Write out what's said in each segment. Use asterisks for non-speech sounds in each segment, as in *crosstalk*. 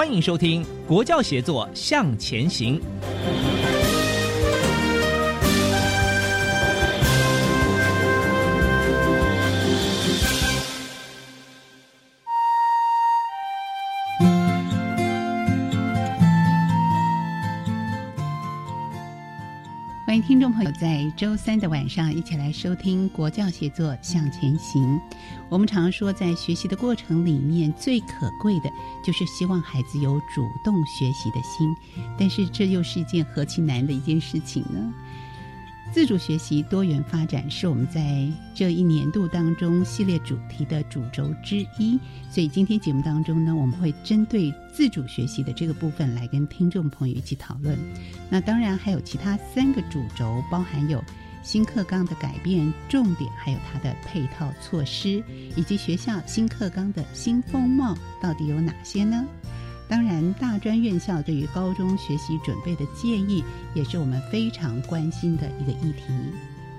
欢迎收听《国教协作向前行》。听众朋友在周三的晚上一起来收听《国教写作向前行》。我们常说，在学习的过程里面，最可贵的就是希望孩子有主动学习的心。但是，这又是一件何其难的一件事情呢？自主学习、多元发展是我们在这一年度当中系列主题的主轴之一。所以，今天节目当中呢，我们会针对自主学习的这个部分来跟听众朋友一起讨论。那当然还有其他三个主轴，包含有新课纲的改变重点，还有它的配套措施，以及学校新课纲的新风貌到底有哪些呢？当然，大专院校对于高中学习准备的建议，也是我们非常关心的一个议题。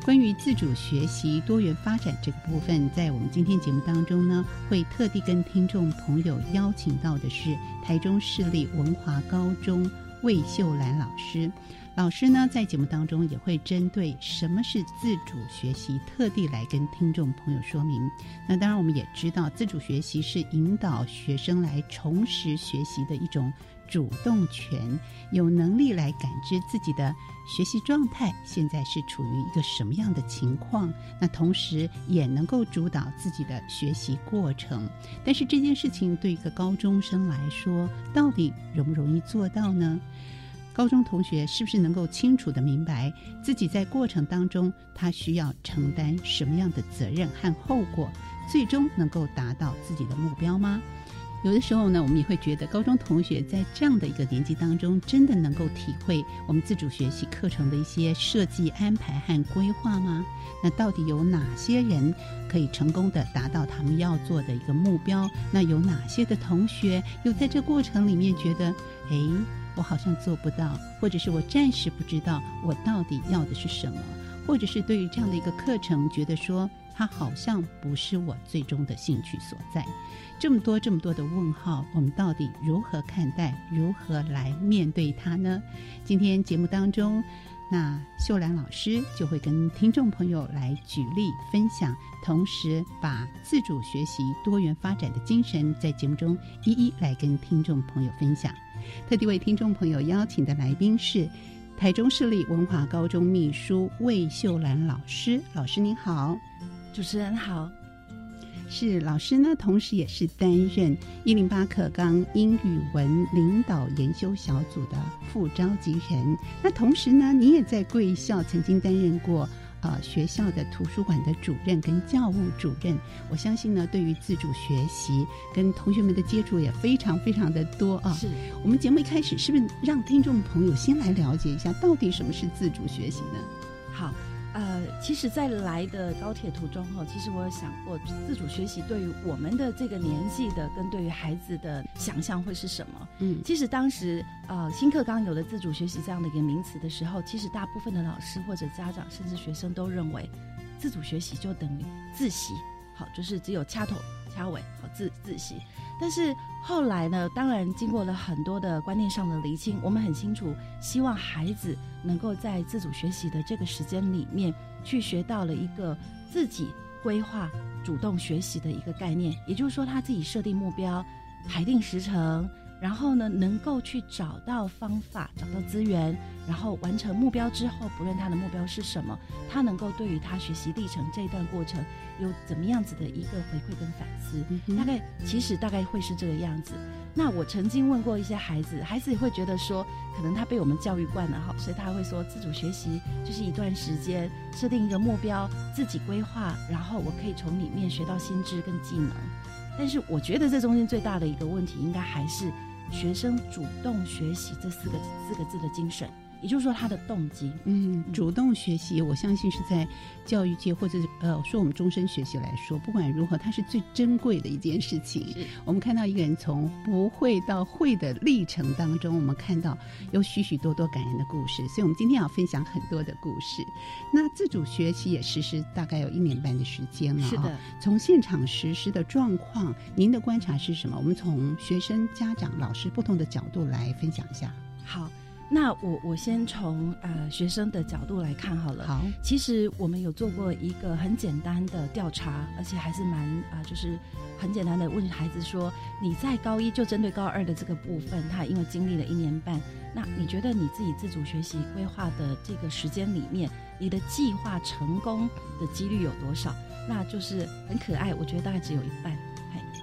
关于自主学习、多元发展这个部分，在我们今天节目当中呢，会特地跟听众朋友邀请到的是台中市立文华高中魏秀兰老师。老师呢，在节目当中也会针对什么是自主学习，特地来跟听众朋友说明。那当然，我们也知道，自主学习是引导学生来重拾学习的一种主动权，有能力来感知自己的学习状态，现在是处于一个什么样的情况。那同时也能够主导自己的学习过程。但是这件事情对一个高中生来说，到底容不容易做到呢？高中同学是不是能够清楚的明白自己在过程当中他需要承担什么样的责任和后果，最终能够达到自己的目标吗？有的时候呢，我们也会觉得高中同学在这样的一个年纪当中，真的能够体会我们自主学习课程的一些设计安排和规划吗？那到底有哪些人可以成功的达到他们要做的一个目标？那有哪些的同学又在这过程里面觉得，哎？我好像做不到，或者是我暂时不知道我到底要的是什么，或者是对于这样的一个课程，觉得说它好像不是我最终的兴趣所在。这么多这么多的问号，我们到底如何看待？如何来面对它呢？今天节目当中，那秀兰老师就会跟听众朋友来举例分享，同时把自主学习、多元发展的精神在节目中一一来跟听众朋友分享。特地为听众朋友邀请的来宾是台中市立文华高中秘书魏秀兰老师。老师您好，主持人好。是老师呢，同时也是担任一零八课纲英语文领导研修小组的副召集人。那同时呢，你也在贵校曾经担任过。呃，学校的图书馆的主任跟教务主任，我相信呢，对于自主学习跟同学们的接触也非常非常的多啊。是我们节目一开始是不是让听众朋友先来了解一下，到底什么是自主学习呢？好。呃，其实，在来的高铁途中哈，其实我有想过，自主学习对于我们的这个年纪的，跟对于孩子的想象会是什么？嗯，其实当时呃，新课纲有了自主学习这样的一个名词的时候，其实大部分的老师或者家长，甚至学生都认为，自主学习就等于自习。好，就是只有掐头掐尾，好自自习。但是后来呢，当然经过了很多的观念上的厘清，我们很清楚，希望孩子能够在自主学习的这个时间里面，去学到了一个自己规划、主动学习的一个概念，也就是说，他自己设定目标，排定时程。然后呢，能够去找到方法，找到资源，然后完成目标之后，不论他的目标是什么，他能够对于他学习历程这一段过程有怎么样子的一个回馈跟反思，大概其实大概会是这个样子。那我曾经问过一些孩子，孩子也会觉得说，可能他被我们教育惯了哈，所以他会说，自主学习就是一段时间设定一个目标，自己规划，然后我可以从里面学到心智跟技能。但是我觉得这中间最大的一个问题，应该还是。学生主动学习这四个四个字的精神。也就是说，他的动机，嗯，主动学习，我相信是在教育界或者呃说我们终身学习来说，不管如何，它是最珍贵的一件事情。我们看到一个人从不会到会的历程当中，我们看到有许许多多感人的故事。所以，我们今天要分享很多的故事。那自主学习也实施大概有一年半的时间了。是的，从现场实施的状况，您的观察是什么？我们从学生、家长、老师不同的角度来分享一下。好。那我我先从呃学生的角度来看好了。好，其实我们有做过一个很简单的调查，而且还是蛮啊，就是很简单的问孩子说：你在高一就针对高二的这个部分，他因为经历了一年半，那你觉得你自己自主学习规划的这个时间里面，你的计划成功的几率有多少？那就是很可爱，我觉得大概只有一半。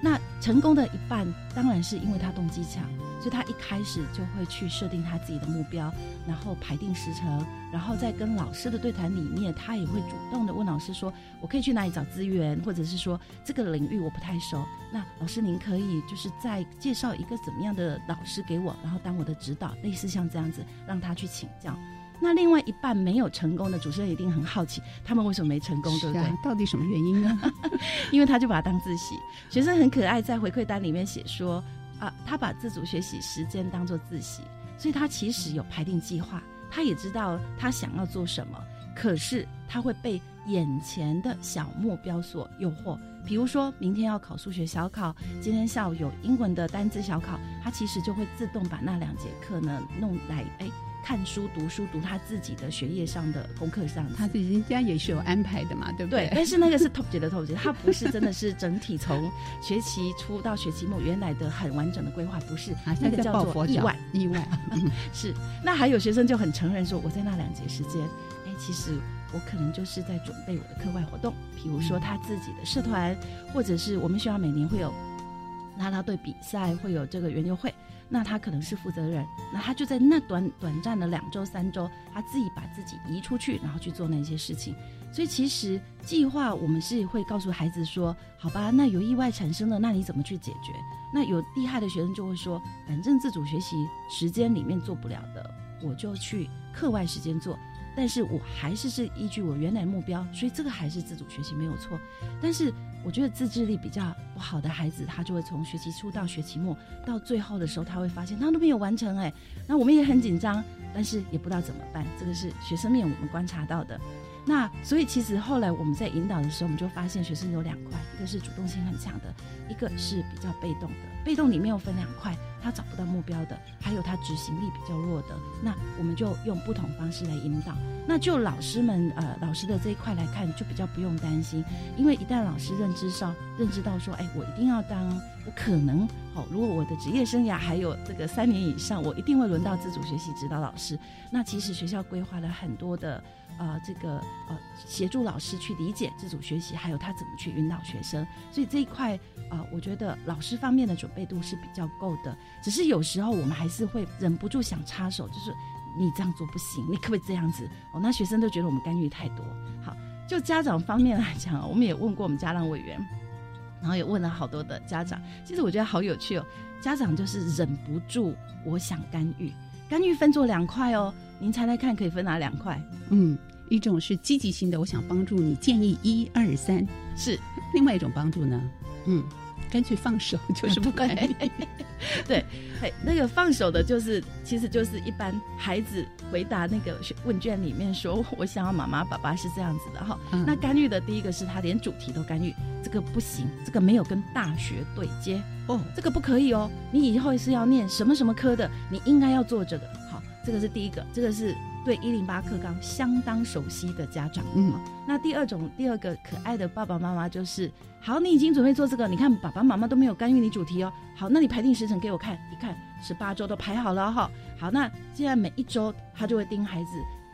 那成功的一半，当然是因为他动机强。所以他一开始就会去设定他自己的目标，然后排定时程，然后在跟老师的对谈里面，他也会主动的问老师说：“我可以去哪里找资源？或者是说这个领域我不太熟，那老师您可以就是再介绍一个怎么样的老师给我，然后当我的指导，类似像这样子让他去请教。那另外一半没有成功的主持人一定很好奇，他们为什么没成功，对 *laughs* 不对？到底什么原因呢？*laughs* 因为他就把它当自习，学生很可爱，在回馈单里面写说。啊，他把自主学习时间当做自习，所以他其实有排定计划，他也知道他想要做什么，可是他会被眼前的小目标所诱惑。比如说明天要考数学小考，今天下午有英文的单字小考，他其实就会自动把那两节课呢弄来，哎。看书、读书、读他自己的学业上的功课上，他自己人家也是有安排的嘛，对不对？对，但是那个是 *laughs* top 级的 top 级，他不是真的是整体从学期初到学期末原来的很完整的规划，不是，那个叫做意外，意外 *laughs* *laughs* 是。那还有学生就很承认说，我在那两节时间，哎，其实我可能就是在准备我的课外活动，比如说他自己的社团，或者是我们学校每年会有拉拉队比赛，会有这个园游会。那他可能是负责人，那他就在那短短暂的两周三周，他自己把自己移出去，然后去做那些事情。所以其实计划我们是会告诉孩子说，好吧，那有意外产生了，那你怎么去解决？那有厉害的学生就会说，反正自主学习时间里面做不了的，我就去课外时间做。但是我还是是依据我原来目标，所以这个还是自主学习没有错。但是我觉得自制力比较不好的孩子，他就会从学期初到学期末，到最后的时候，他会发现他都没有完成哎，那我们也很紧张，但是也不知道怎么办。这个是学生面我们观察到的。那所以其实后来我们在引导的时候，我们就发现学生有两块，一个是主动性很强的，一个是比较被动的。被动里面又分两块。他找不到目标的，还有他执行力比较弱的，那我们就用不同方式来引导。那就老师们呃老师的这一块来看，就比较不用担心，因为一旦老师认知上认知到说，哎，我一定要当，我可能好，如果我的职业生涯还有这个三年以上，我一定会轮到自主学习指导老师。那其实学校规划了很多的。呃，这个呃，协助老师去理解自主学习，还有他怎么去引导学生，所以这一块啊，我觉得老师方面的准备度是比较够的。只是有时候我们还是会忍不住想插手，就是你这样做不行，你可不可以这样子？哦，那学生都觉得我们干预太多。好，就家长方面来讲，我们也问过我们家长委员，然后也问了好多的家长。其实我觉得好有趣哦，家长就是忍不住，我想干预，干预分做两块哦。您猜猜看，可以分哪两块？嗯，一种是积极性的，我想帮助你，建议一二三是；另外一种帮助呢，嗯，干脆放手，就是不管你。*laughs* 对，哎，那个放手的，就是其实就是一般孩子回答那个问卷里面说，我想要妈妈爸爸是这样子的哈。那干预的第一个是他连主题都干预，这个不行，这个没有跟大学对接哦，这个不可以哦。你以后是要念什么什么科的，你应该要做这个。好，这个是第一个，这个是。对一零八课纲相当熟悉的家长，嗯，那第二种第二个可爱的爸爸妈妈就是，好，你已经准备做这个，你看爸爸妈妈都没有干预你主题哦，好，那你排定时程给我看，一看十八周都排好了哈，好，那既然每一周他就会盯孩子，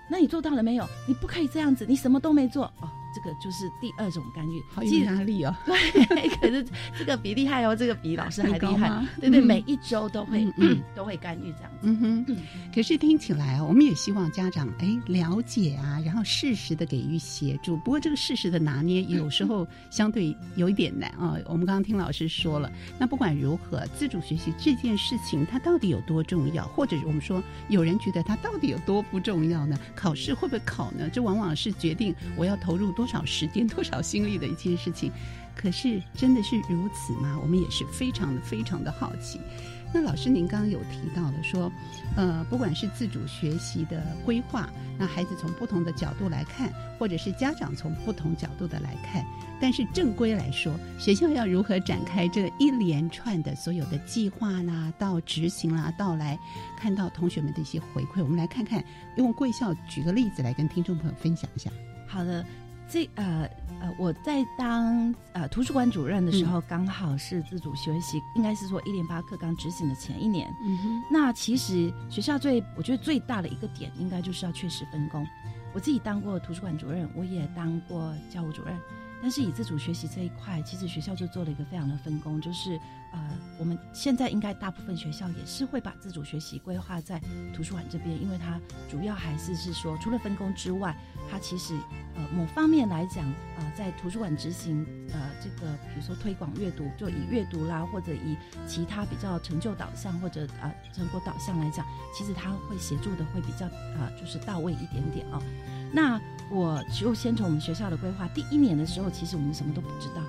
那你做到了没有？你不可以这样子，你什么都没做哦。这个就是第二种干预，好有压力哦。*laughs* 对，可是这个比厉害哦，这个比老师还厉害。对对，每一周都会嗯 *clears throat* 都会干预这样子。嗯哼。可是听起来啊，我们也希望家长哎了解啊，然后适时的给予协助。不过这个适时的拿捏有时候相对有一点难啊。我们刚刚听老师说了，那不管如何，自主学习这件事情它到底有多重要？或者我们说有人觉得它到底有多不重要呢？考试会不会考呢？这往往是决定我要投入多。多少时间、多少心力的一件事情，可是真的是如此吗？我们也是非常的、非常的好奇。那老师，您刚刚有提到了说，呃，不管是自主学习的规划，那孩子从不同的角度来看，或者是家长从不同角度的来看，但是正规来说，学校要如何展开这一连串的所有的计划呢？到执行啦，到来看到同学们的一些回馈，我们来看看，用贵校举个例子来跟听众朋友分享一下。好的。这呃呃，我在当呃图书馆主任的时候，刚好是自主学习，应该是说一零八课刚执行的前一年。嗯哼。那其实学校最我觉得最大的一个点，应该就是要确实分工。我自己当过图书馆主任，我也当过教务主任。但是以自主学习这一块，其实学校就做了一个非常的分工，就是呃，我们现在应该大部分学校也是会把自主学习规划在图书馆这边，因为它主要还是是说，除了分工之外，它其实呃某方面来讲，呃，在图书馆执行呃这个，比如说推广阅读，就以阅读啦，或者以其他比较成就导向或者啊成果导向来讲，其实它会协助的会比较啊就是到位一点点啊。那我就先从我们学校的规划，第一年的时候，其实我们什么都不知道，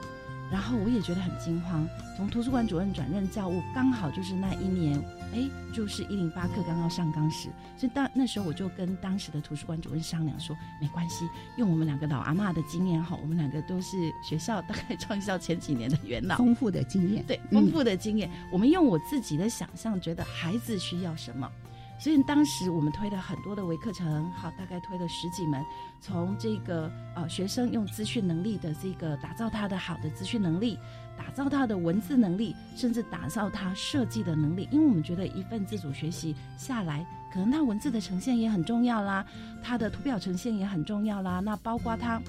然后我也觉得很惊慌。从图书馆主任转任教务，刚好就是那一年，哎，就是一零八课刚刚上纲时，所以当那时候我就跟当时的图书馆主任商量说，没关系，用我们两个老阿妈的经验哈，我们两个都是学校大概创校前几年的元老，丰富的经验，对，丰富的经验，我们用我自己的想象，觉得孩子需要什么。所以当时我们推了很多的微课程，好，大概推了十几门，从这个呃学生用资讯能力的这个打造他的好的资讯能力，打造他的文字能力，甚至打造他设计的能力。因为我们觉得一份自主学习下来，可能他文字的呈现也很重要啦，他的图表呈现也很重要啦，那包括他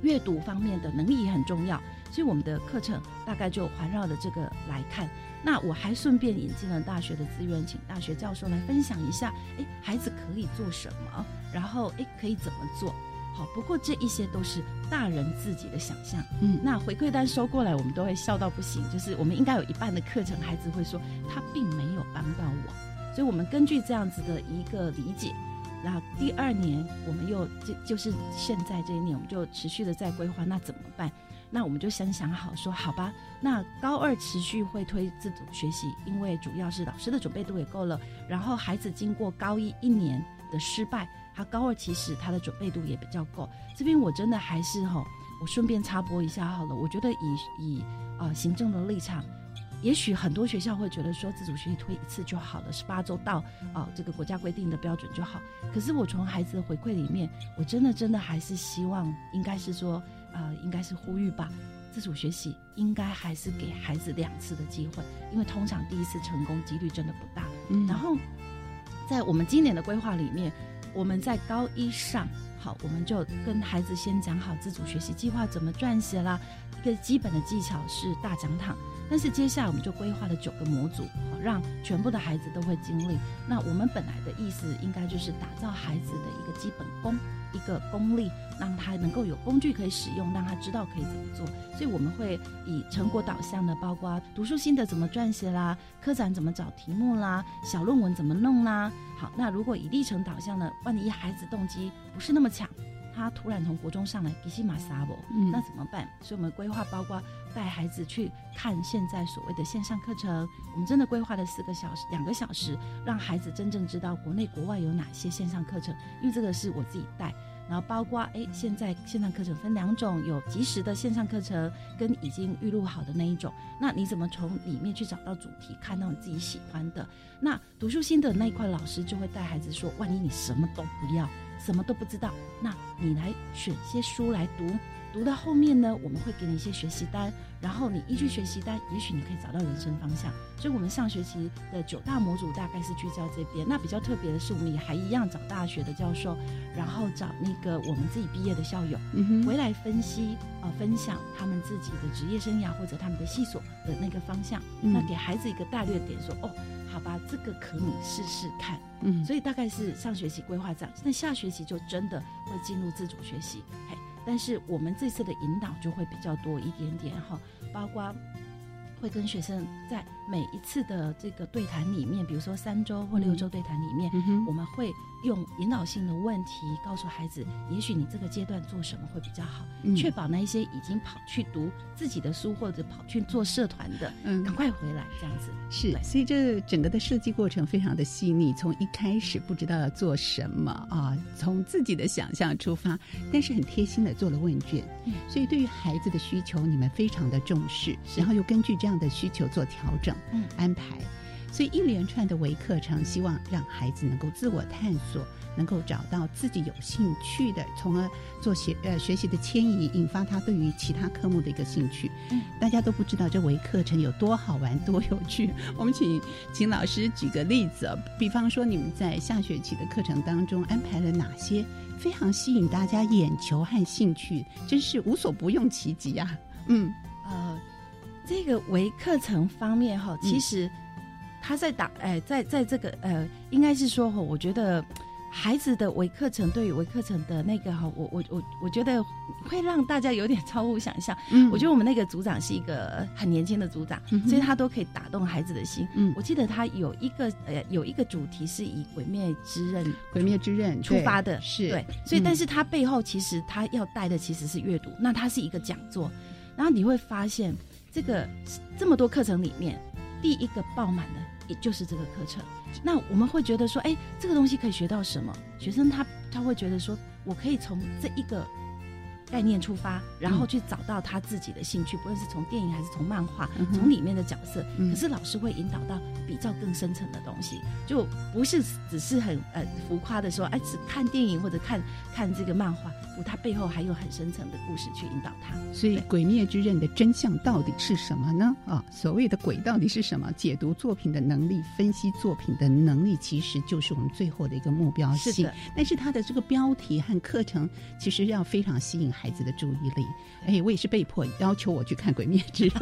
阅读方面的能力也很重要。所以我们的课程大概就环绕着这个来看。那我还顺便引进了大学的资源，请大学教授来分享一下，哎，孩子可以做什么，然后哎可以怎么做？好，不过这一些都是大人自己的想象。嗯，那回馈单收过来，我们都会笑到不行。就是我们应该有一半的课程，孩子会说他并没有帮到我，所以我们根据这样子的一个理解，然后第二年我们又就就是现在这一年，我们就持续的在规划，那怎么办？那我们就先想好说，好吧，那高二持续会推自主学习，因为主要是老师的准备度也够了。然后孩子经过高一一年的失败，他高二其实他的准备度也比较够。这边我真的还是哈，我顺便插播一下好了。我觉得以以啊行政的立场，也许很多学校会觉得说自主学习推一次就好了，十八周到啊这个国家规定的标准就好。可是我从孩子的回馈里面，我真的真的还是希望应该是说。呃，应该是呼吁吧，自主学习应该还是给孩子两次的机会，因为通常第一次成功几率真的不大。嗯，然后在我们今年的规划里面，我们在高一上，好，我们就跟孩子先讲好自主学习计划怎么撰写啦，一个基本的技巧是大讲堂。但是接下来我们就规划了九个模组，好让全部的孩子都会经历。那我们本来的意思应该就是打造孩子的一个基本功，一个功力，让他能够有工具可以使用，让他知道可以怎么做。所以我们会以成果导向的，包括读书心得怎么撰写啦，科展怎么找题目啦，小论文怎么弄啦。好，那如果以历程导向的，万一孩子动机不是那么强。他突然从国中上来，吉西马萨博，那怎么办？所以我们规划包括带孩子去看现在所谓的线上课程，我们真的规划了四个小时、两个小时，让孩子真正知道国内国外有哪些线上课程，因为这个是我自己带。然后包括哎，现在线上课程分两种，有即时的线上课程跟已经预录好的那一种。那你怎么从里面去找到主题，看到你自己喜欢的？那读书心的那一块，老师就会带孩子说：万一你什么都不要，什么都不知道，那你来选些书来读。读到后面呢，我们会给你一些学习单，然后你依据学习单，也许你可以找到人生方向。所以，我们上学期的九大模组大概是聚焦这边。那比较特别的是，我们也还一样找大学的教授，然后找那个我们自己毕业的校友回来分析啊，分享他们自己的职业生涯或者他们的系所的那个方向。那给孩子一个大略点，说哦，好吧，这个可以试试看。嗯，所以大概是上学期规划这样，那下学期就真的会进入自主学习。嘿。但是我们这次的引导就会比较多一点点哈，包括。会跟学生在每一次的这个对谈里面，比如说三周或六周对谈里面，我们会用引导性的问题告诉孩子，也许你这个阶段做什么会比较好，确保那一些已经跑去读自己的书或者跑去做社团的，嗯，赶快回来这样子。是，所以这整个的设计过程非常的细腻，从一开始不知道要做什么啊，从自己的想象出发，但是很贴心的做了问卷，所以对于孩子的需求你们非常的重视，然后又根据。这样的需求做调整、安排，所以一连串的微课程，希望让孩子能够自我探索，能够找到自己有兴趣的，从而做学呃学习的迁移，引发他对于其他科目的一个兴趣。嗯，大家都不知道这微课程有多好玩、多有趣。我们请请老师举个例子，比方说你们在下学期的课程当中安排了哪些非常吸引大家眼球和兴趣，真是无所不用其极啊！嗯，呃。这个微课程方面哈，其实他在打哎，在在这个呃，应该是说哈，我觉得孩子的微课程对于微课程的那个哈，我我我我觉得会让大家有点超乎想象。嗯，我觉得我们那个组长是一个很年轻的组长，所以他都可以打动孩子的心。嗯，我记得他有一个呃有一个主题是以《鬼灭之刃》《鬼灭之刃》出发的，是对，所以但是他背后其实他要带的其实是阅读，那他是一个讲座，然后你会发现。这个这么多课程里面，第一个爆满的也就是这个课程。那我们会觉得说，哎，这个东西可以学到什么？学生他他会觉得说，我可以从这一个。概念出发，然后去找到他自己的兴趣，不论是从电影还是从漫画，从里面的角色。可是老师会引导到比较更深层的东西，就不是只是很呃浮夸的说，哎，只看电影或者看看这个漫画，不，它背后还有很深层的故事去引导他。所以《鬼灭之刃》的真相到底是什么呢？啊，所谓的鬼到底是什么？解读作品的能力，分析作品的能力，其实就是我们最后的一个目标性。但是它的这个标题和课程，其实要非常吸引。孩子的注意力，哎，我也是被迫要求我去看《鬼灭之刃》，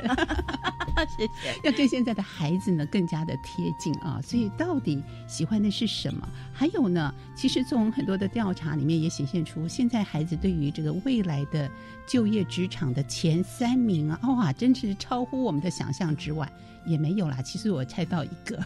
*laughs* 谢谢。要跟现在的孩子呢更加的贴近啊，所以到底喜欢的是什么？还有呢，其实从很多的调查里面也显现出，现在孩子对于这个未来的就业职场的前三名啊，哇，真是超乎我们的想象之外。也没有啦，其实我猜到一个，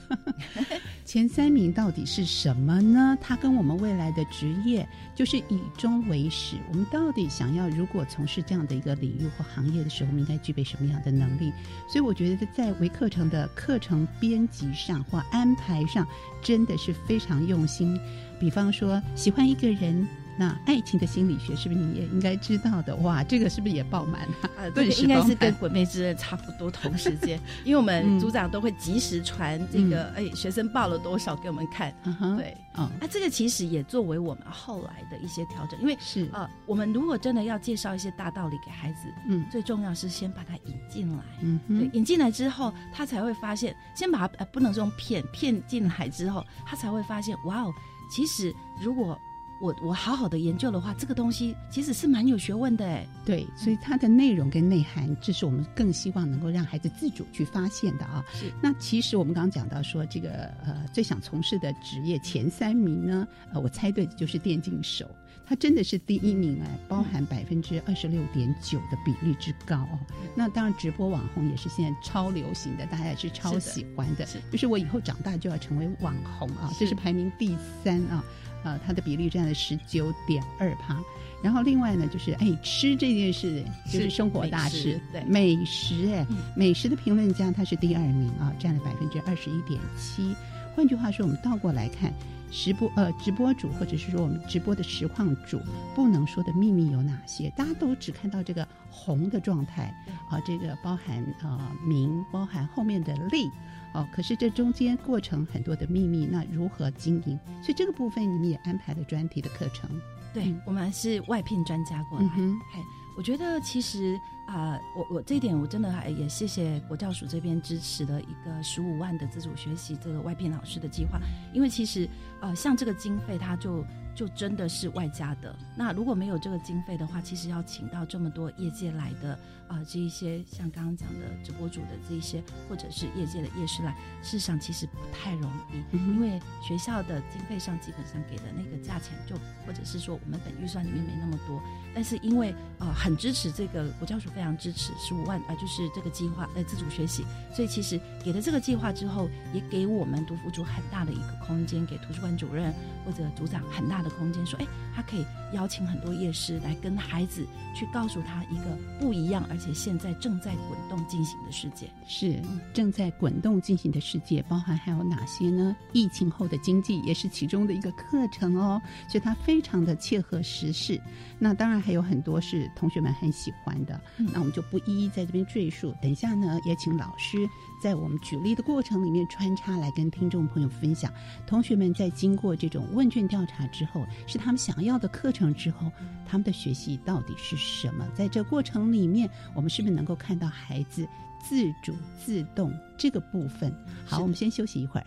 *laughs* 前三名到底是什么呢？它跟我们未来的职业就是以终为始。我们到底想要如果从事这样的一个领域或行业的时候，我们应该具备什么样的能力？所以我觉得在微课程的课程编辑上或安排上，真的是非常用心。比方说，喜欢一个人。那爱情的心理学是不是你也应该知道的？哇，这个是不是也爆满了？啊，*laughs* 对，应该是跟《鬼魅之刃》差不多同时间，*laughs* 因为我们组长都会及时传这个，哎，学生报了多少给我们看。对，啊，那这个其实也作为我们后来的一些调整，因为是。啊，我们如果真的要介绍一些大道理给孩子，嗯，最重要是先把他引进来，嗯，对，引进来之后，他才会发现，先把他呃不能用骗骗进来之后，他才会发现，哇哦，其实如果。我我好好的研究的话，这个东西其实是蛮有学问的哎。对，所以它的内容跟内涵，这是我们更希望能够让孩子自主去发现的啊。是。那其实我们刚刚讲到说，这个呃最想从事的职业前三名呢，呃我猜对的就是电竞手，他真的是第一名哎，包含百分之二十六点九的比例之高哦。那当然，直播网红也是现在超流行的，大家也是超喜欢的。是。就是我以后长大就要成为网红啊，这是排名第三啊。啊，它的比例占了十九点二趴。然后另外呢，就是哎，吃这件事就是生活大事，对美食哎，美食的评论家他是第二名啊，占了百分之二十一点七。换句话说，我们倒过来看，直播呃直播主或者是说我们直播的实况主不能说的秘密有哪些？大家都只看到这个红的状态啊，这个包含啊名，包含后面的利。哦，可是这中间过程很多的秘密，那如何经营？所以这个部分你们也安排了专题的课程。对我们是外聘专家过来。嘿，我觉得其实啊，我我这一点我真的还也谢谢国教署这边支持的一个十五万的自主学习这个外聘老师的计划，因为其实呃，像这个经费，它就。就真的是外加的。那如果没有这个经费的话，其实要请到这么多业界来的啊，这一些像刚刚讲的直播主的这一些，或者是业界的业师来，事实上其实不太容易，因为学校的经费上基本上给的那个价钱，就或者是说我们本预算里面没那么多，但是因为啊很支持这个国教署非常支持十五万啊，就是这个计划呃自主学习，所以其实给了这个计划之后，也给我们读辅组很大的一个空间，给图书馆主任或者组长很大。的空间说，哎，他可以邀请很多夜师来跟孩子去告诉他一个不一样，而且现在正在滚动进行的世界。是正在滚动进行的世界，包含还有哪些呢？疫情后的经济也是其中的一个课程哦，所以它非常的切合时事。那当然还有很多是同学们很喜欢的，那我们就不一一在这边赘述。等一下呢，也请老师。在我们举例的过程里面穿插来跟听众朋友分享，同学们在经过这种问卷调查之后，是他们想要的课程之后，他们的学习到底是什么？在这过程里面，我们是不是能够看到孩子自主自动这个部分？好，我们先休息一会儿。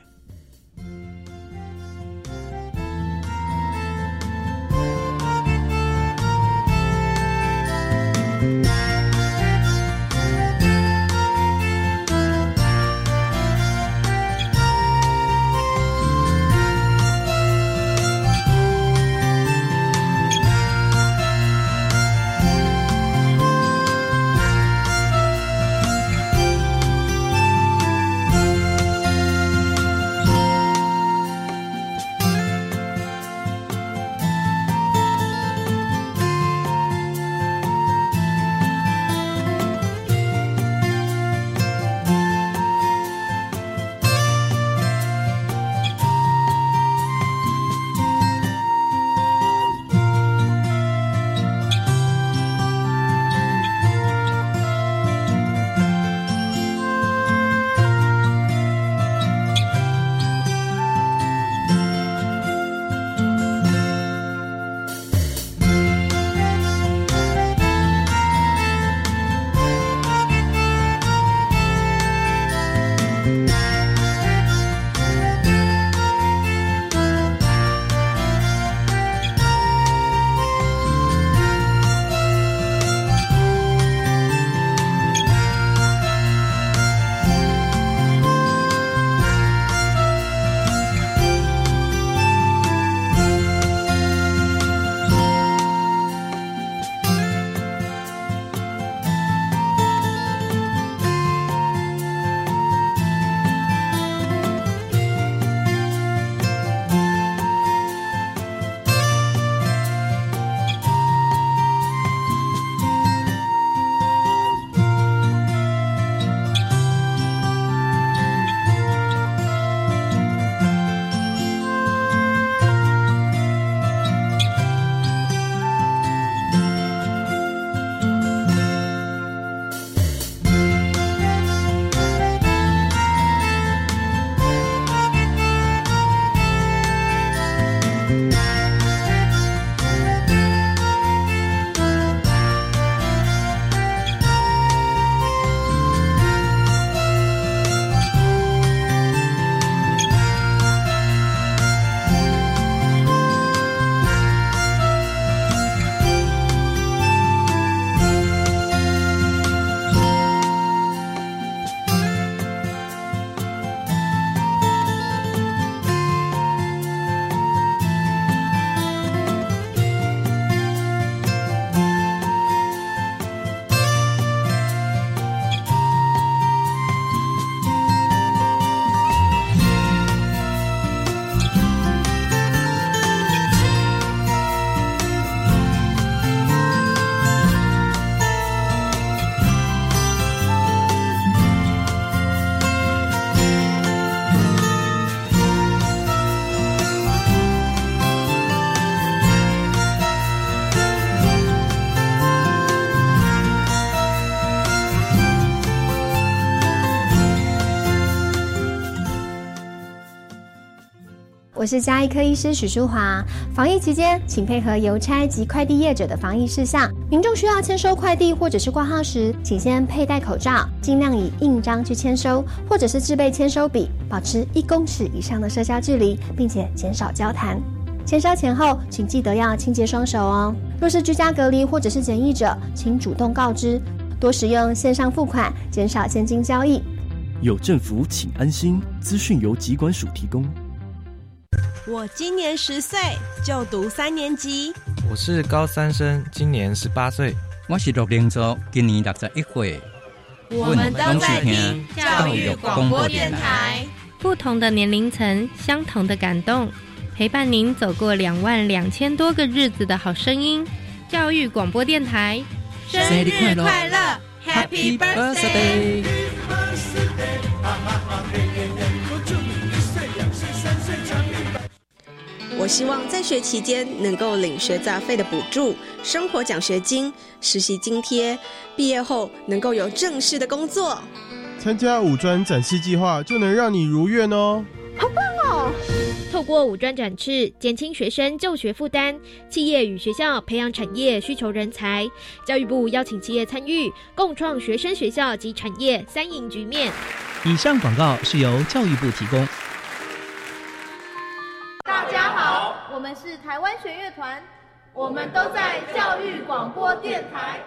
我是嘉义科医师许淑华。防疫期间，请配合邮差及快递业者的防疫事项。民众需要签收快递或者是挂号时，请先佩戴口罩，尽量以印章去签收，或者是自备签收笔，保持一公尺以上的社交距离，并且减少交谈。签收前后，请记得要清洁双手哦。若是居家隔离或者是检疫者，请主动告知，多使用线上付款，减少现金交易。有政府，请安心。资讯由疾管署提供。我今年十岁，就读三年级。我是高三生，今年十八岁。我是六零族，今年六十一岁。我们都在听教育广播电台。不同的年龄层，相同的感动，陪伴您走过两万两千多个日子的好声音。教育广播电台，生日快乐，Happy Birthday！我希望在学期间能够领学杂费的补助、生活奖学金、实习津贴，毕业后能够有正式的工作。参加五专展示计划就能让你如愿哦！好棒哦！透过五专展翅，减轻学生就学负担，企业与学校培养产业需求人才。教育部邀请企业参与，共创学生、学校及产业三赢局面。以上广告是由教育部提供。台湾弦乐团，我们都在教育广播电台。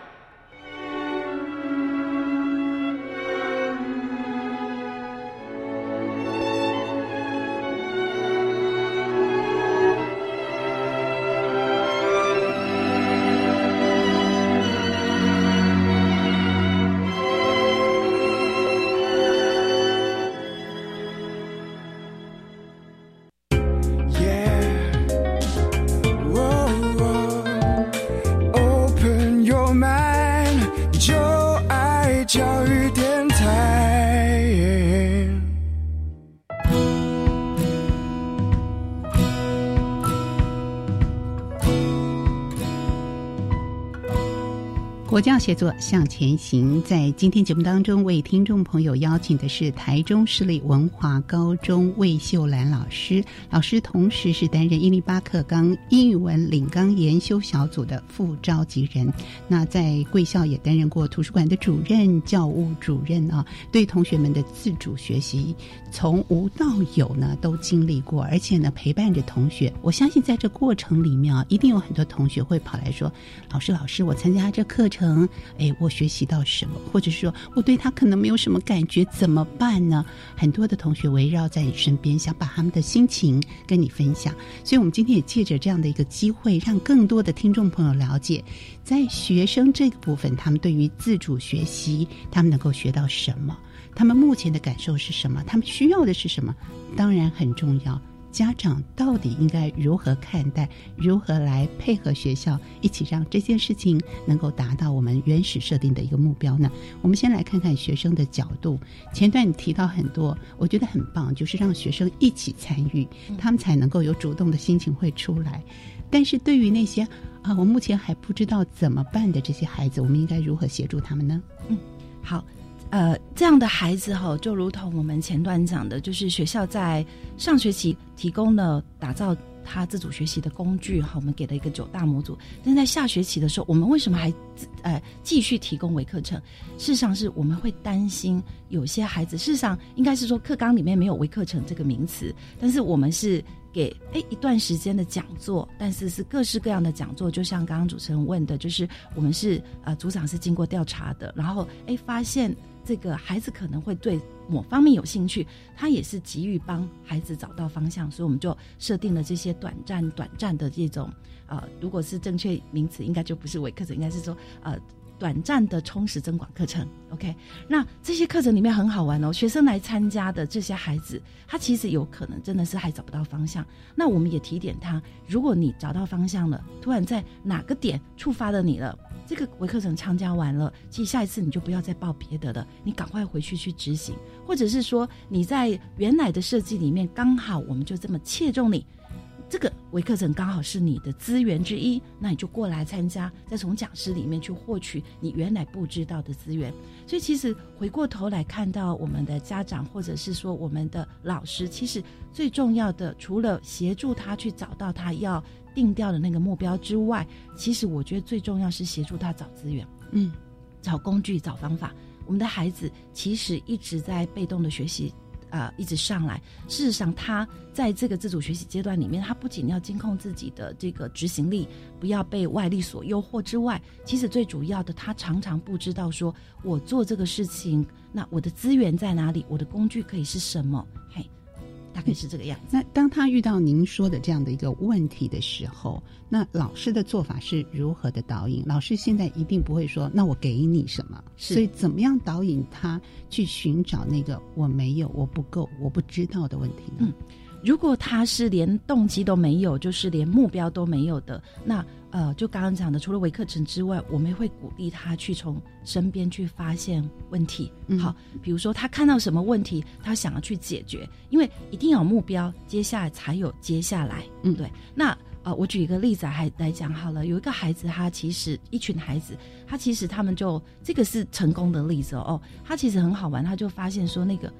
佛教写作向前行，在今天节目当中，为听众朋友邀请的是台中市立文华高中魏秀兰老师。老师同时是担任一零八课纲英语文领纲研修小组的副召集人。那在贵校也担任过图书馆的主任、教务主任啊，对同学们的自主学习从无到有呢，都经历过，而且呢，陪伴着同学。我相信在这过程里面啊，一定有很多同学会跑来说：“老师，老师，我参加这课程。”能哎，我学习到什么，或者说我对他可能没有什么感觉，怎么办呢？很多的同学围绕在你身边，想把他们的心情跟你分享。所以，我们今天也借着这样的一个机会，让更多的听众朋友了解，在学生这个部分，他们对于自主学习，他们能够学到什么？他们目前的感受是什么？他们需要的是什么？当然很重要。家长到底应该如何看待？如何来配合学校，一起让这件事情能够达到我们原始设定的一个目标呢？我们先来看看学生的角度。前段你提到很多，我觉得很棒，就是让学生一起参与，他们才能够有主动的心情会出来。但是对于那些啊，我目前还不知道怎么办的这些孩子，我们应该如何协助他们呢？嗯，好。呃，这样的孩子哈，就如同我们前段讲的，就是学校在上学期提供了打造他自主学习的工具哈，我们给了一个九大模组。但在下学期的时候，我们为什么还呃继续提供微课程？事实上是我们会担心有些孩子，事实上应该是说课纲里面没有微课程这个名词，但是我们是给哎一段时间的讲座，但是是各式各样的讲座，就像刚刚主持人问的，就是我们是呃组长是经过调查的，然后哎发现。这个孩子可能会对某方面有兴趣，他也是急于帮孩子找到方向，所以我们就设定了这些短暂、短暂的这种，呃，如果是正确名词，应该就不是微课程，应该是说呃短暂的充实增广课程。OK，那这些课程里面很好玩哦，学生来参加的这些孩子，他其实有可能真的是还找不到方向。那我们也提点他，如果你找到方向了，突然在哪个点触发了你了。这个微课程参加完了，其实下一次你就不要再报别的了，你赶快回去去执行，或者是说你在原来的设计里面刚好我们就这么切中你，这个微课程刚好是你的资源之一，那你就过来参加，再从讲师里面去获取你原来不知道的资源。所以其实回过头来看到我们的家长或者是说我们的老师，其实最重要的除了协助他去找到他要定掉的那个目标之外，其实我觉得最重要是协助他找资源，嗯，找工具、找方法。我们的孩子其实一直在被动的学习。啊，一直上来。事实上，他在这个自主学习阶段里面，他不仅要监控自己的这个执行力，不要被外力所诱惑之外，其实最主要的，他常常不知道说，我做这个事情，那我的资源在哪里，我的工具可以是什么？嘿。大概是这个样子。那当他遇到您说的这样的一个问题的时候，那老师的做法是如何的导引？老师现在一定不会说：“那我给你什么？”所以怎么样导引他去寻找那个我没有、我不够、我不知道的问题呢？嗯，如果他是连动机都没有，就是连目标都没有的，那。呃，就刚刚讲的，除了维克城之外，我们会鼓励他去从身边去发现问题。好，比如说他看到什么问题，他想要去解决，因为一定有目标，接下来才有接下来。嗯，对。那呃，我举一个例子还来讲好了。有一个孩子，他其实一群孩子，他其实他们就这个是成功的例子哦。他其实很好玩，他就发现说那个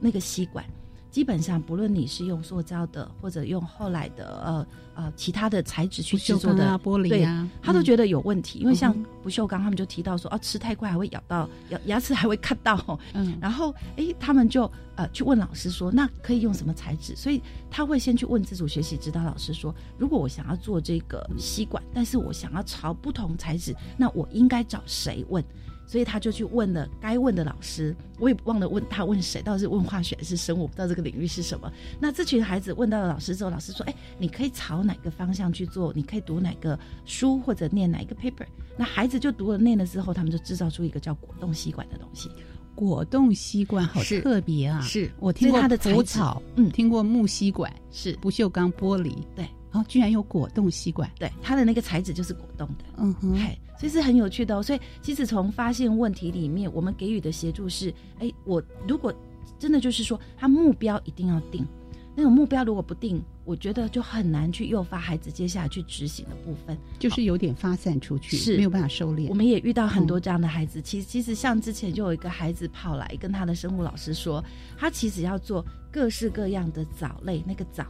那个吸管。基本上，不论你是用塑胶的，或者用后来的呃呃其他的材质去制作的玻璃啊，他都觉得有问题。因为像不锈钢，他们就提到说，哦，吃太快还会咬到牙牙齿，还会看到。嗯，*laughs* 然后哎，他们就呃去问老师说，那可以用什么材质？所以他会先去问自主学习指导老师说，如果我想要做这个吸管，但是我想要朝不同材质，那我应该找谁问？所以他就去问了该问的老师，我也忘了问他问谁，到底是问化学还是生物，我不知道这个领域是什么。那这群孩子问到了老师之后，老师说：“哎，你可以朝哪个方向去做？你可以读哪个书或者念哪一个 paper？” 那孩子就读了念了之后，他们就制造出一个叫果冻吸管的东西。果冻吸管好特别啊！是我听过它的浮草，嗯，听过木吸管，是不锈钢玻璃，对。然后居然有果冻吸管，对，它的那个材质就是果冻的，嗯哼，嘿，所以是很有趣的哦。所以其实从发现问题里面，我们给予的协助是，哎，我如果真的就是说，他目标一定要定，那种目标如果不定，我觉得就很难去诱发孩子接下来去执行的部分，就是有点发散出去，是没有办法收敛。我们也遇到很多这样的孩子，其实其实像之前就有一个孩子跑来跟他的生物老师说，他其实要做各式各样的藻类，那个藻。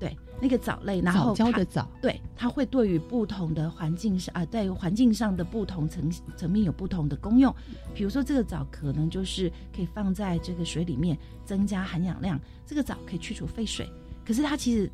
对，那个藻类，然后藻的藻，对，它会对于不同的环境上啊，在环境上的不同层层面有不同的功用。比如说，这个藻可能就是可以放在这个水里面增加含氧量，这个藻可以去除废水。可是它其实。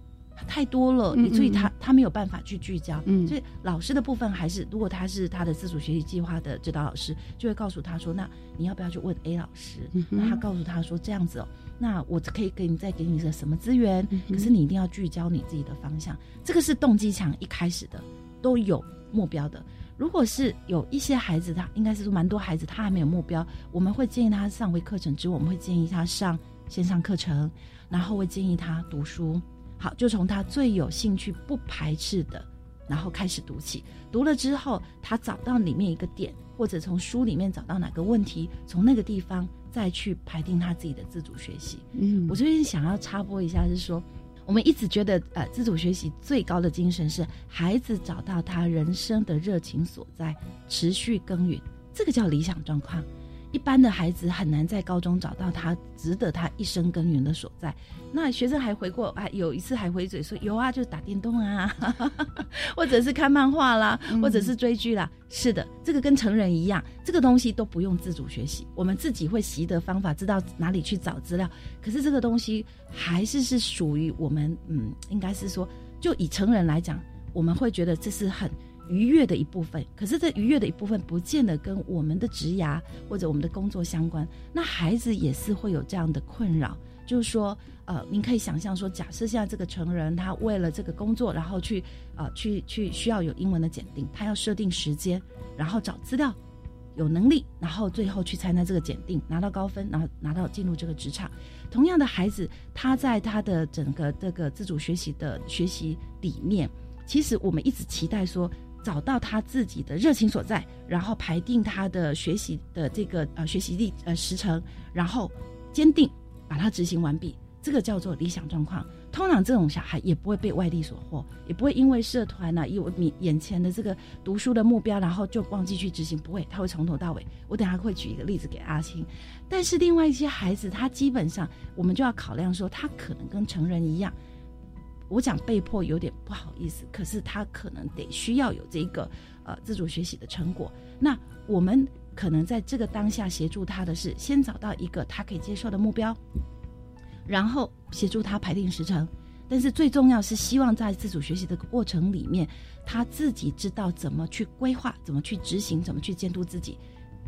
太多了，所以他他没有办法去聚焦。嗯，所以老师的部分还是，如果他是他的自主学习计划的指导老师，就会告诉他说：“那你要不要去问 A 老师？”那他告诉他说：“这样子哦，那我可以给你再给你个什么资源？可是你一定要聚焦你自己的方向。这个是动机强一开始的都有目标的。如果是有一些孩子，他应该是说蛮多孩子他还没有目标，我们会建议他上微课程之后，我们会建议他上线上课程，然后会建议他读书。好，就从他最有兴趣、不排斥的，然后开始读起。读了之后，他找到里面一个点，或者从书里面找到哪个问题，从那个地方再去排定他自己的自主学习。嗯，我这边想要插播一下，是说，我们一直觉得，呃，自主学习最高的精神是孩子找到他人生的热情所在，持续耕耘，这个叫理想状况。一般的孩子很难在高中找到他值得他一生耕耘的所在。那学生还回过，还有一次还回嘴说：“有啊，就是打电动啊，*laughs* 或者是看漫画啦，或者是追剧啦。”是的，这个跟成人一样，这个东西都不用自主学习，我们自己会习得方法，知道哪里去找资料。可是这个东西还是是属于我们，嗯，应该是说，就以成人来讲，我们会觉得这是很。愉悦的一部分，可是这愉悦的一部分不见得跟我们的职涯或者我们的工作相关。那孩子也是会有这样的困扰，就是说，呃，您可以想象说，假设现在这个成人他为了这个工作，然后去，呃，去去需要有英文的检定，他要设定时间，然后找资料，有能力，然后最后去参加这个检定，拿到高分，然后拿到进入这个职场。同样的孩子，他在他的整个这个自主学习的学习里面，其实我们一直期待说。找到他自己的热情所在，然后排定他的学习的这个呃学习力呃时程，然后坚定把它执行完毕，这个叫做理想状况。通常这种小孩也不会被外力所惑，也不会因为社团呢有你眼前的这个读书的目标，然后就忘记去执行，不会，他会从头到尾。我等下会举一个例子给阿青。但是另外一些孩子，他基本上我们就要考量说，他可能跟成人一样，我讲被迫有点不好意思，可是他可能得需要有这个呃自主学习的成果。那我们可能在这个当下协助他的是，先找到一个他可以接受的目标。然后协助他排定时程，但是最重要是希望在自主学习的过程里面，他自己知道怎么去规划、怎么去执行、怎么去监督自己。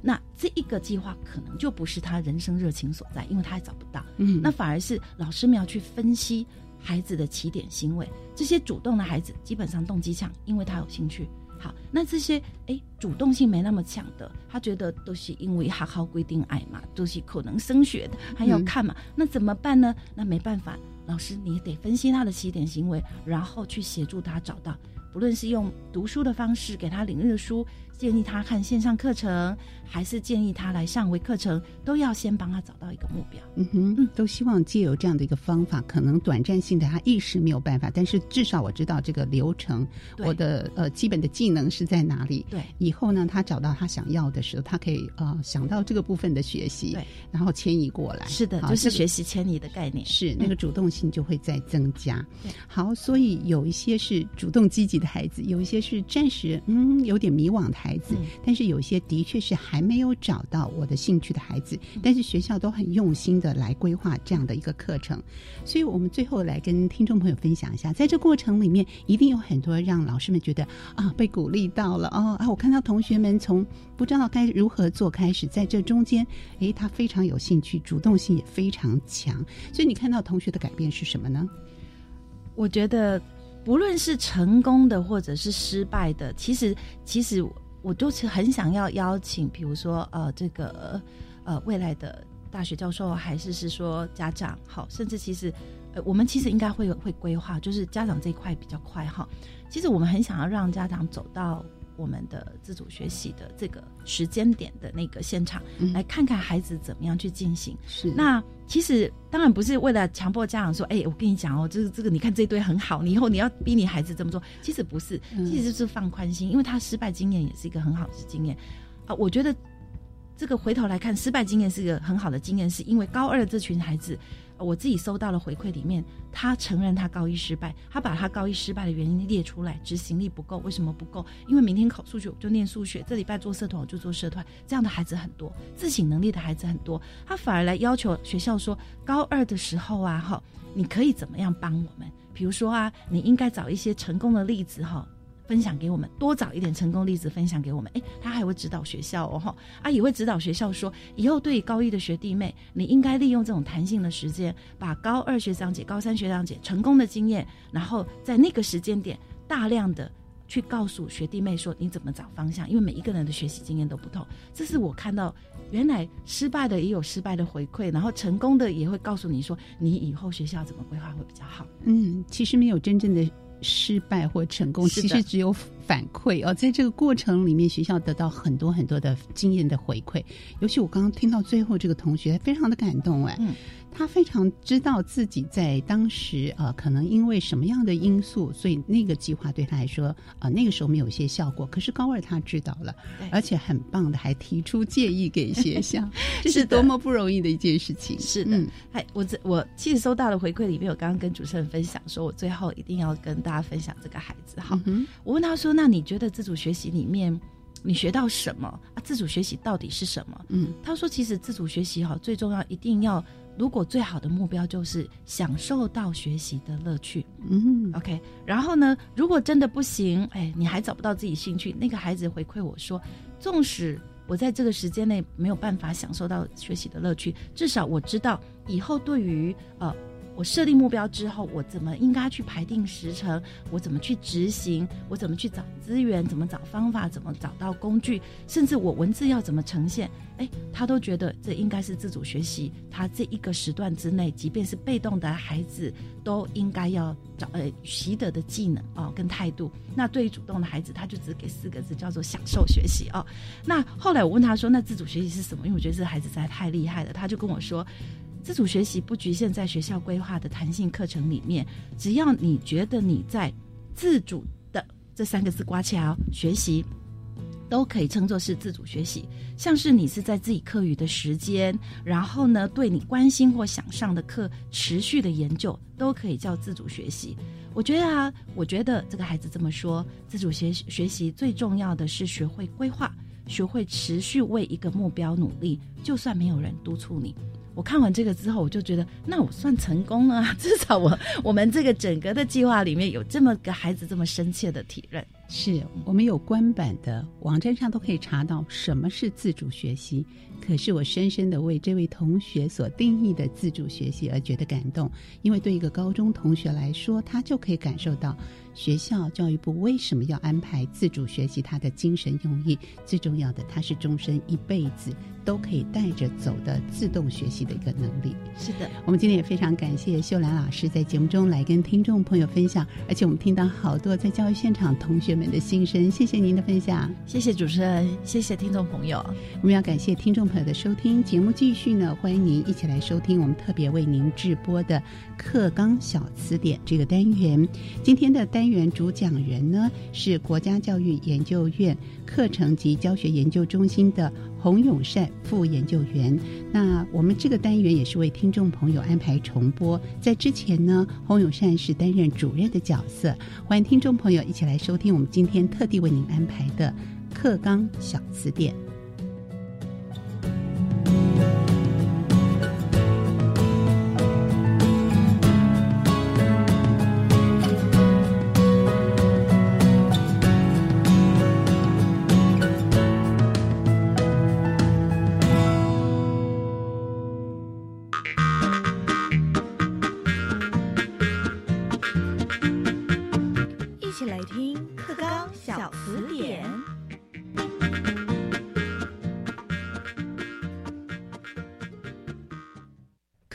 那这一个计划可能就不是他人生热情所在，因为他还找不到。嗯，那反而是老师们要去分析孩子的起点行为。这些主动的孩子基本上动机强，因为他有兴趣。好，那这些哎主动性没那么强的，他觉得都是因为好好规定爱嘛，都是可能升学的，还要看嘛，那怎么办呢？那没办法，老师你得分析他的起点行为，然后去协助他找到，不论是用读书的方式给他领日书。建议他看线上课程，还是建议他来上微课程，都要先帮他找到一个目标。嗯哼，都希望借由这样的一个方法，可能短暂性的他一时没有办法，但是至少我知道这个流程，我的呃基本的技能是在哪里。对，以后呢，他找到他想要的时候，他可以呃想到这个部分的学习，对，然后迁移过来。是的，就是学习迁移的概念，是那个主动性就会再增加。好，所以有一些是主动积极的孩子，有一些是暂时嗯有点迷惘的孩子，但是有些的确是还没有找到我的兴趣的孩子，但是学校都很用心的来规划这样的一个课程，所以我们最后来跟听众朋友分享一下，在这过程里面一定有很多让老师们觉得啊被鼓励到了哦啊，我看到同学们从不知道该如何做开始，在这中间，诶，他非常有兴趣，主动性也非常强，所以你看到同学的改变是什么呢？我觉得不论是成功的或者是失败的，其实其实。我就是很想要邀请，比如说呃，这个呃未来的大学教授，还是是说家长，好，甚至其实呃我们其实应该会会规划，就是家长这一块比较快哈。其实我们很想要让家长走到我们的自主学习的这个时间点的那个现场，来看看孩子怎么样去进行。是那。其实当然不是为了强迫家长说，哎，我跟你讲哦，这个这个，你看这堆很好，你以后你要逼你孩子这么做。其实不是，其实是放宽心，因为他失败经验也是一个很好的经验啊。我觉得这个回头来看，失败经验是一个很好的经验，是因为高二的这群孩子。我自己收到了回馈，里面他承认他高一失败，他把他高一失败的原因列出来，执行力不够，为什么不够？因为明天考数学我就念数学，这礼拜做社团我就做社团，这样的孩子很多，自省能力的孩子很多，他反而来要求学校说，高二的时候啊，哈，你可以怎么样帮我们？比如说啊，你应该找一些成功的例子，哈。分享给我们，多找一点成功例子分享给我们。哎，他还会指导学校哦，哈，啊，也会指导学校说，以后对高一的学弟妹，你应该利用这种弹性的时间，把高二学长姐、高三学长姐成功的经验，然后在那个时间点，大量的去告诉学弟妹说，你怎么找方向，因为每一个人的学习经验都不同。这是我看到，原来失败的也有失败的回馈，然后成功的也会告诉你说，你以后学校怎么规划会比较好。嗯，其实没有真正的。失败或成功，其实只有反馈哦。在这个过程里面，学校得到很多很多的经验的回馈。尤其我刚刚听到最后，这个同学非常的感动哎。他非常知道自己在当时呃，可能因为什么样的因素，所以那个计划对他来说啊，那个时候没有一些效果。可是高二他知道了，而且很棒的，还提出建议给学校，*laughs* 这是多么不容易的一件事情。是的，哎，我这我其实收到的回馈里面，我刚刚跟主持人分享，说我最后一定要跟大家分享这个孩子哈。我问他说：“那你觉得自主学习里面你学到什么啊？自主学习到底是什么？”嗯，他说：“其实自主学习哈，最重要一定要。”如果最好的目标就是享受到学习的乐趣，嗯，OK。然后呢，如果真的不行，哎，你还找不到自己兴趣，那个孩子回馈我说，纵使我在这个时间内没有办法享受到学习的乐趣，至少我知道以后对于呃。我设定目标之后，我怎么应该去排定时程？我怎么去执行？我怎么去找资源？怎么找方法？怎么找到工具？甚至我文字要怎么呈现？哎，他都觉得这应该是自主学习。他这一个时段之内，即便是被动的孩子，都应该要找呃习得的技能哦跟态度。那对于主动的孩子，他就只给四个字，叫做享受学习哦。那后来我问他说：“那自主学习是什么？”因为我觉得这孩子实在太厉害了，他就跟我说。自主学习不局限在学校规划的弹性课程里面，只要你觉得你在自主的这三个字刮起来学习。都可以称作是自主学习，像是你是在自己课余的时间，然后呢，对你关心或想上的课持续的研究，都可以叫自主学习。我觉得啊，我觉得这个孩子这么说，自主学学习最重要的是学会规划，学会持续为一个目标努力，就算没有人督促你。我看完这个之后，我就觉得那我算成功了，*laughs* 至少我我们这个整个的计划里面有这么个孩子这么深切的体认。是我们有官版的网站上都可以查到什么是自主学习。可是我深深的为这位同学所定义的自主学习而觉得感动，因为对一个高中同学来说，他就可以感受到学校教育部为什么要安排自主学习，他的精神用意最重要的，他是终身一辈子都可以带着走的自动学习的一个能力。是的，我们今天也非常感谢秀兰老师在节目中来跟听众朋友分享，而且我们听到好多在教育现场同学们的心声，谢谢您的分享，谢谢主持人，谢谢听众朋友，我们要感谢听众朋友。的收听节目继续呢，欢迎您一起来收听我们特别为您直播的课纲小词典这个单元。今天的单元主讲人呢是国家教育研究院课程及教学研究中心的洪永善副研究员。那我们这个单元也是为听众朋友安排重播，在之前呢，洪永善是担任主任的角色。欢迎听众朋友一起来收听我们今天特地为您安排的课纲小词典。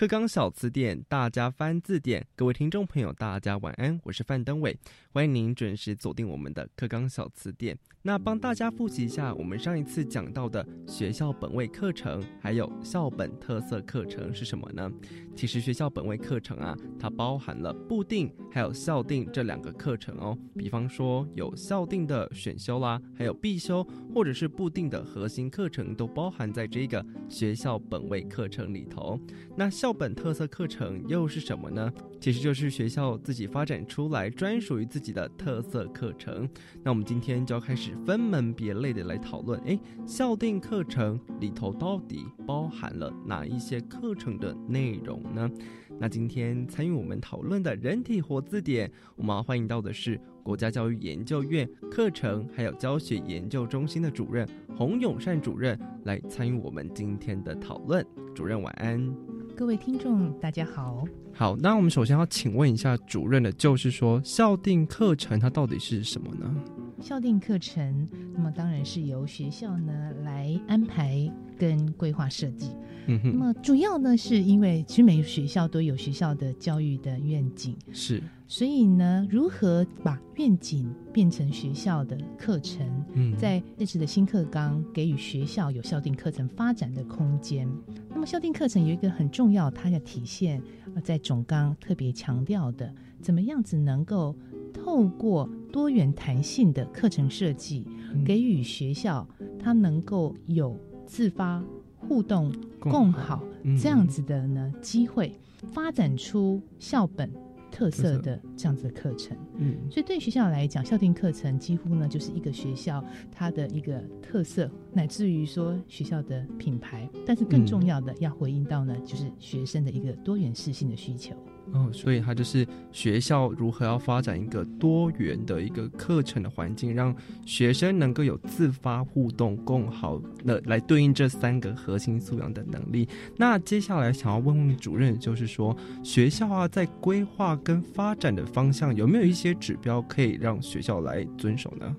课纲小词典，大家翻字典。各位听众朋友，大家晚安，我是范登伟，欢迎您准时锁定我们的课纲小词典。那帮大家复习一下，我们上一次讲到的学校本位课程，还有校本特色课程是什么呢？其实学校本位课程啊，它包含了部定还有校定这两个课程哦。比方说有校定的选修啦，还有必修或者是部定的核心课程，都包含在这个学校本位课程里头。那校本特色课程又是什么呢？其实就是学校自己发展出来专属于自己的特色课程。那我们今天就要开始分门别类的来讨论，哎，校定课程里头到底包含了哪一些课程的内容呢？那今天参与我们讨论的人体活字典，我们要欢迎到的是国家教育研究院课程还有教学研究中心的主任洪永善主任来参与我们今天的讨论。主任晚安，各位听众大家好。好，那我们首先要请问一下主任的，就是说校定课程它到底是什么呢？校定课程，那么当然是由学校呢来安排跟规划设计。嗯哼。那么主要呢，是因为其实每个学校都有学校的教育的愿景，是。所以呢，如何把愿景变成学校的课程？嗯，在这次的新课纲给予学校有校定课程发展的空间。那么校定课程有一个很重要，它要体现。在总纲特别强调的，怎么样子能够透过多元弹性的课程设计，给予学校它能够有自发互动共好这样子的呢机会，发展出校本特色的这样子的课程。嗯，所以对学校来讲，校定课程几乎呢就是一个学校它的一个特色，乃至于说学校的品牌。但是更重要的，要回应到呢，就是学生的一个多元适性的需求。哦，所以它就是学校如何要发展一个多元的一个课程的环境，让学生能够有自发互动、更好的来对应这三个核心素养的能力。那接下来想要问问主任，就是说学校啊，在规划跟发展的方向有没有一些指标可以让学校来遵守呢？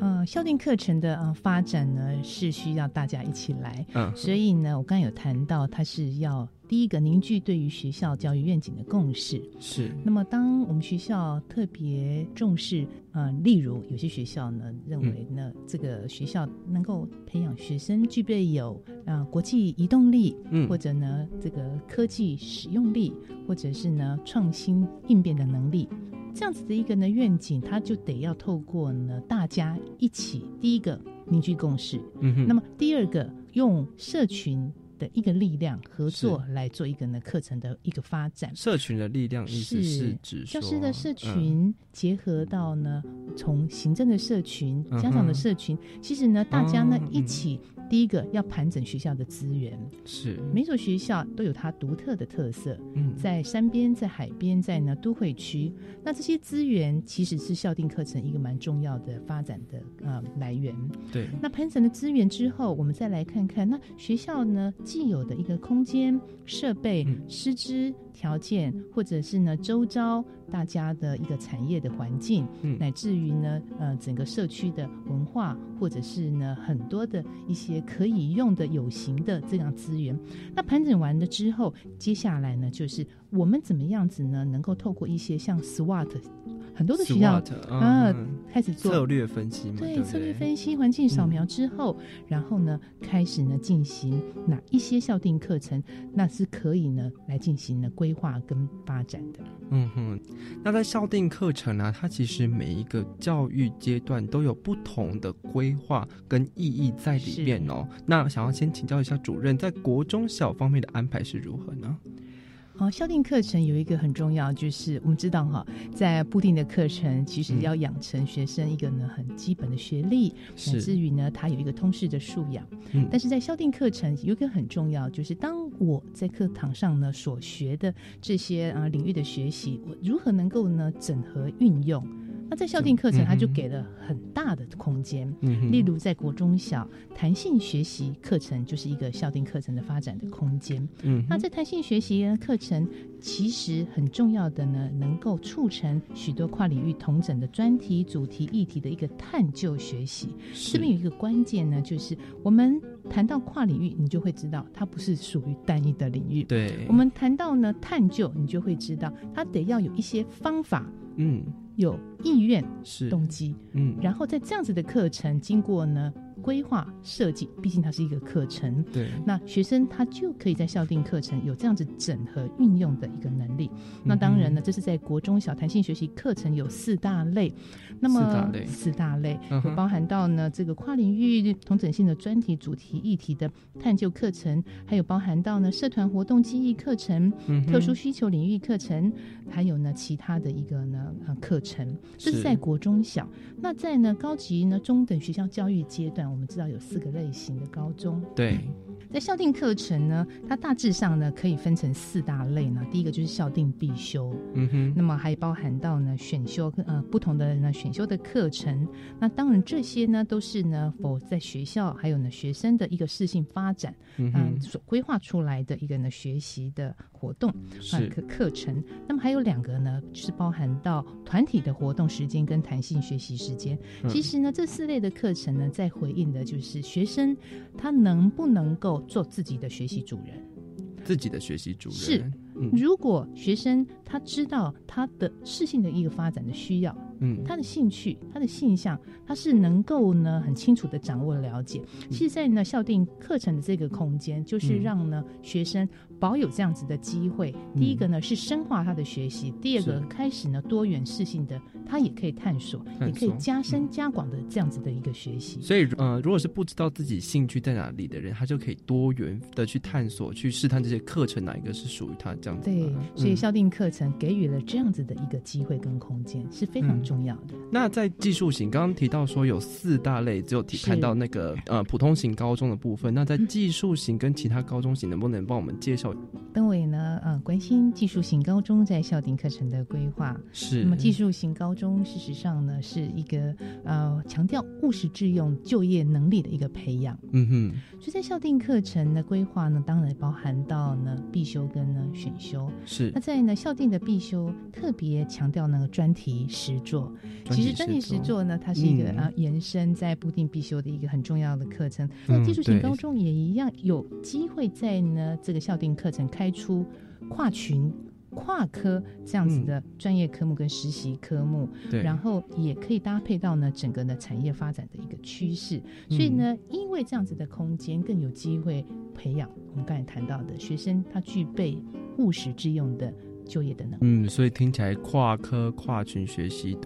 呃，校定课程的呃发展呢，是需要大家一起来。嗯，所以呢，我刚刚有谈到，它是要第一个凝聚对于学校教育愿景的共识。是。那么，当我们学校特别重视，呃，例如有些学校呢，认为呢，这个学校能够培养学生具备有啊国际移动力，嗯，或者呢这个科技使用力，或者是呢创新应变的能力。这样子的一个呢愿景，它就得要透过呢大家一起，第一个凝聚共识，嗯哼，那么第二个用社群的一个力量合作来做一个呢课程的一个发展。社群的力量意思是指教师的社群结合到呢从行政的社群、家长的社群，其实呢大家呢一起。第一个要盘整学校的资源，是每所学校都有它独特的特色。嗯，在山边，在海边，在呢都会区，那这些资源其实是校定课程一个蛮重要的发展的呃来源。对，那盘整了资源之后，我们再来看看那学校呢既有的一个空间、设备、师资。条件，或者是呢，周遭大家的一个产业的环境，乃至于呢，呃，整个社区的文化，或者是呢，很多的一些可以用的有形的这样资源。那盘整完了之后，接下来呢，就是我们怎么样子呢，能够透过一些像 SWOT。很多的学校啊，开始做策略分析，对策略分析、环境扫描之后，然后呢，开始呢进行哪一些校定课程，那是可以呢来进行呢规划跟发展的。嗯哼，那在校定课程呢，它其实每一个教育阶段都有不同的规划跟意义在里面哦。那想要先请教一下主任，在国中小方面的安排是如何呢？哦，校定课程有一个很重要，就是我们知道哈，在固定的课程，其实要养成学生一个呢很基本的学历，乃至于呢他有一个通识的素养。嗯，但是在校定课程有一个很重要，就是当我在课堂上呢所学的这些啊领域的学习，我如何能够呢整合运用？那在校定课程，它就给了很大的空间。嗯，例如在国中小弹性学习课程，就是一个校定课程的发展的空间。嗯，那在弹性学习课程，其实很重要的呢，能够促成许多跨领域同整的专题、主题、议题的一个探究学习。这边有一个关键呢，就是我们谈到跨领域，你就会知道它不是属于单一的领域。对，我们谈到呢探究，你就会知道它得要有一些方法。嗯。有意愿是动机，嗯，然后在这样子的课程经过呢。规划设计，毕竟它是一个课程，对，那学生他就可以在校定课程有这样子整合运用的一个能力。那当然呢，这是在国中小弹性学习课程有四大类，那么四大类，四大类包含到呢这个跨领域同整性的专题、主题、议题的探究课程，还有包含到呢社团活动记忆课程、特殊需求领域课程，还有呢其他的一个呢呃课程，这是。在国中小。那在呢高级呢中等学校教育阶段。我们知道有四个类型的高中，对，在校定课程呢，它大致上呢可以分成四大类呢。第一个就是校定必修，嗯哼，那么还包含到呢选修呃不同的呢选修的课程。那当然这些呢都是呢否在学校还有呢学生的一个适性发展，嗯，所规划出来的一个呢学习的活动啊课课程。那么还有两个呢，就是包含到团体的活动时间跟弹性学习时间。其实呢这四类的课程呢，在回应。的就是学生，他能不能够做自己的学习主人？自己的学习主人是，如果学生他知道他的适性的一个发展的需要，嗯，他的兴趣、他的性向，他是能够呢很清楚的掌握了解。其实，在呢校定课程的这个空间，就是让呢学生。保有这样子的机会，第一个呢是深化他的学习，第二个开始呢多元适性的，他也可以探索，也可以加深加广的这样子的一个学习。所以，呃，如果是不知道自己兴趣在哪里的人，他就可以多元的去探索，去试探这些课程哪一个是属于他这样子。对，所以校定课程给予了这样子的一个机会跟空间是非常重要的。那在技术型，刚刚提到说有四大类，只有提看到那个呃普通型高中的部分。那在技术型跟其他高中型，能不能帮我们介绍？邓伟呢，呃，关心技术型高中在校定课程的规划。是。那么技术型高中事实上呢，是一个呃强调务实致用就业能力的一个培养。嗯哼。所以在校定课程的规划呢，当然包含到呢必修跟呢选修。是。那在呢校定的必修特别强调那个专题实作。其实专题实作呢，它是一个啊延伸在不定必修的一个很重要的课程。那技术型高中也一样有机会在呢这个校定课程开出跨群、跨科这样子的专业科目跟实习科目，然后也可以搭配到呢整个的产业发展的一个趋势。所以呢，因为这样子的空间更有机会培养我们刚才谈到的学生，他具备务实之用的就业的能力。嗯，所以听起来跨科跨群学习。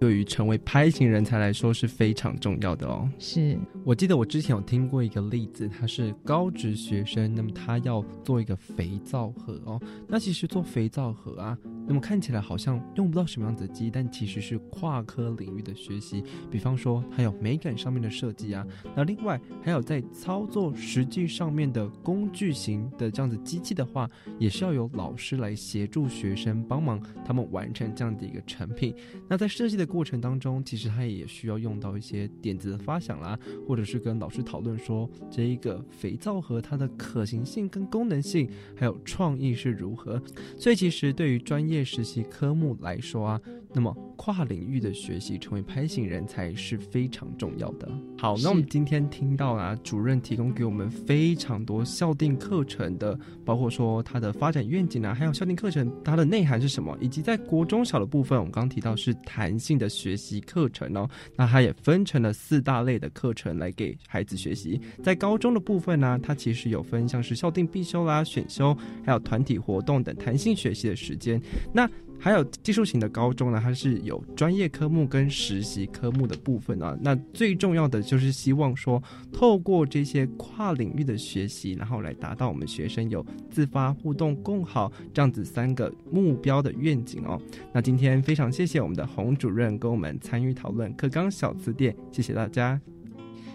对于成为拍型人才来说是非常重要的哦。是我记得我之前有听过一个例子，他是高职学生，那么他要做一个肥皂盒哦。那其实做肥皂盒啊，那么看起来好像用不到什么样子的机，但其实是跨科领域的学习。比方说，还有美感上面的设计啊，那另外还有在操作实际上面的工具型的这样子机器的话，也是要有老师来协助学生帮忙他们完成这样的一个成品。那在设计的。过程当中，其实他也需要用到一些点子的发想啦，或者是跟老师讨论说这一个肥皂盒它的可行性跟功能性，还有创意是如何。所以其实对于专业业实习科目来说啊，那么跨领域的学习成为拍型人才是非常重要的。好，那我们今天听到啊，主任提供给我们非常多校定课程的，包括说它的发展愿景啊，还有校定课程它的内涵是什么，以及在国中小的部分，我们刚刚提到是弹性。的学习课程哦，那它也分成了四大类的课程来给孩子学习。在高中的部分呢，它其实有分像是校定必修啦、选修，还有团体活动等弹性学习的时间。那还有技术型的高中呢，它是有专业科目跟实习科目的部分啊。那最重要的就是希望说，透过这些跨领域的学习，然后来达到我们学生有自发互动共好这样子三个目标的愿景哦。那今天非常谢谢我们的洪主任跟我们参与讨论课纲小词典，谢谢大家。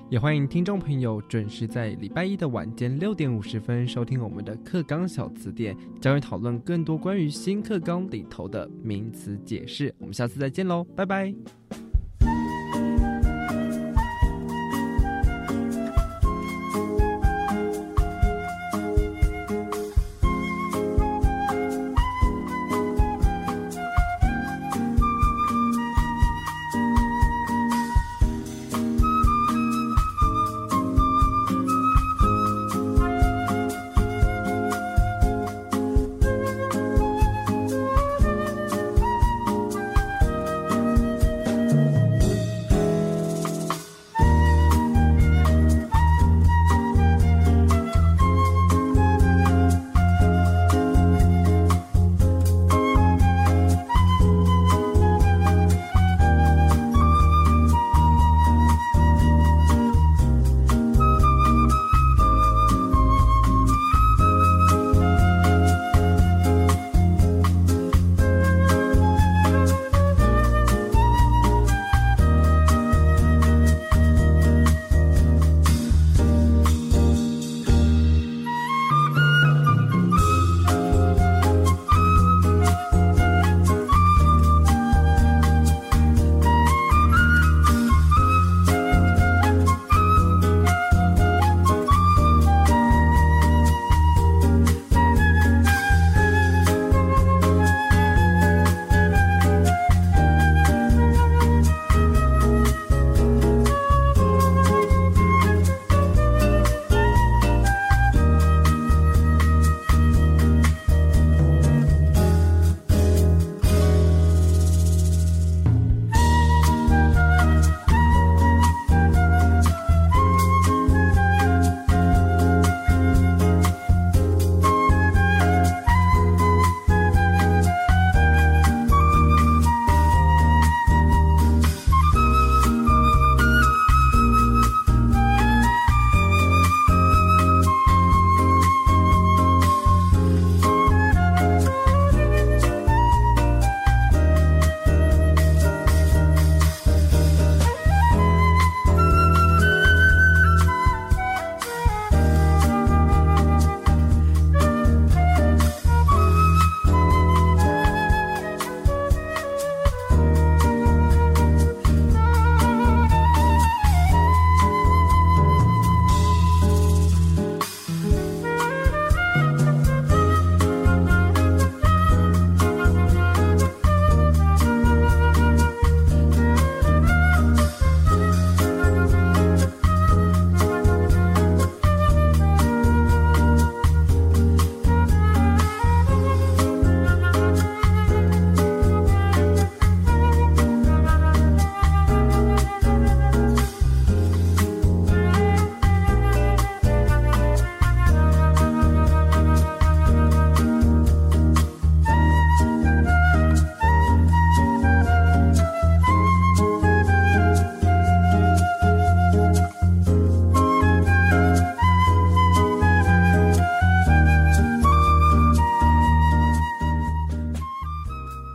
也欢迎听众朋友准时在礼拜一的晚间六点五十分收听我们的课纲小词典，将会讨论更多关于新课纲里头的名词解释。我们下次再见喽，拜拜。